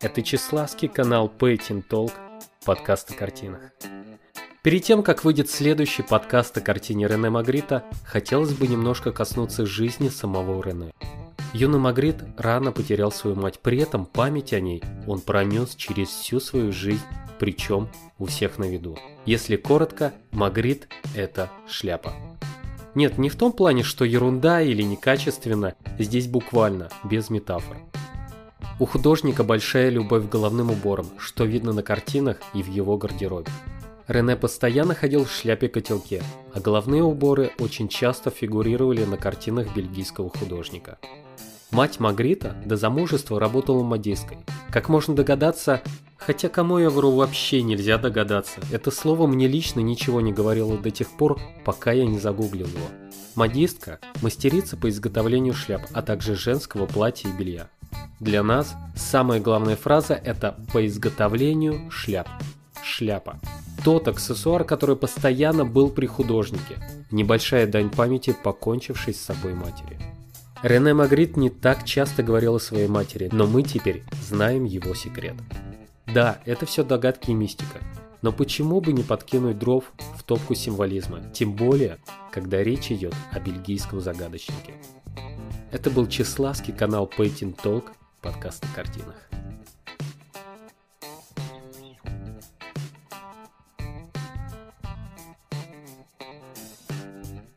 Это Чеславский канал Painting Talk, подкаст о картинах. Перед тем, как выйдет следующий подкаст о картине Рене Магрита, хотелось бы немножко коснуться жизни самого Рене. Юный Магрит рано потерял свою мать, при этом память о ней он пронес через всю свою жизнь, причем у всех на виду. Если коротко, Магрит – это шляпа. Нет, не в том плане, что ерунда или некачественно, здесь буквально, без метафор. У художника большая любовь к головным уборам, что видно на картинах и в его гардеробе. Рене постоянно ходил в шляпе-котелке, а головные уборы очень часто фигурировали на картинах бельгийского художника. Мать Магрита до замужества работала модисткой. Как можно догадаться, хотя кому я вру вообще нельзя догадаться, это слово мне лично ничего не говорило до тех пор, пока я не загуглил его. Модистка – мастерица по изготовлению шляп, а также женского платья и белья. Для нас самая главная фраза – это «по изготовлению шляп». Шляпа. Тот аксессуар, который постоянно был при художнике. Небольшая дань памяти, покончившей с собой матери. Рене Магрит не так часто говорил о своей матери, но мы теперь знаем его секрет. Да, это все догадки и мистика. Но почему бы не подкинуть дров в топку символизма, тем более, когда речь идет о бельгийском загадочнике. Это был Чеславский канал Painting Talk, подкаст о картинах.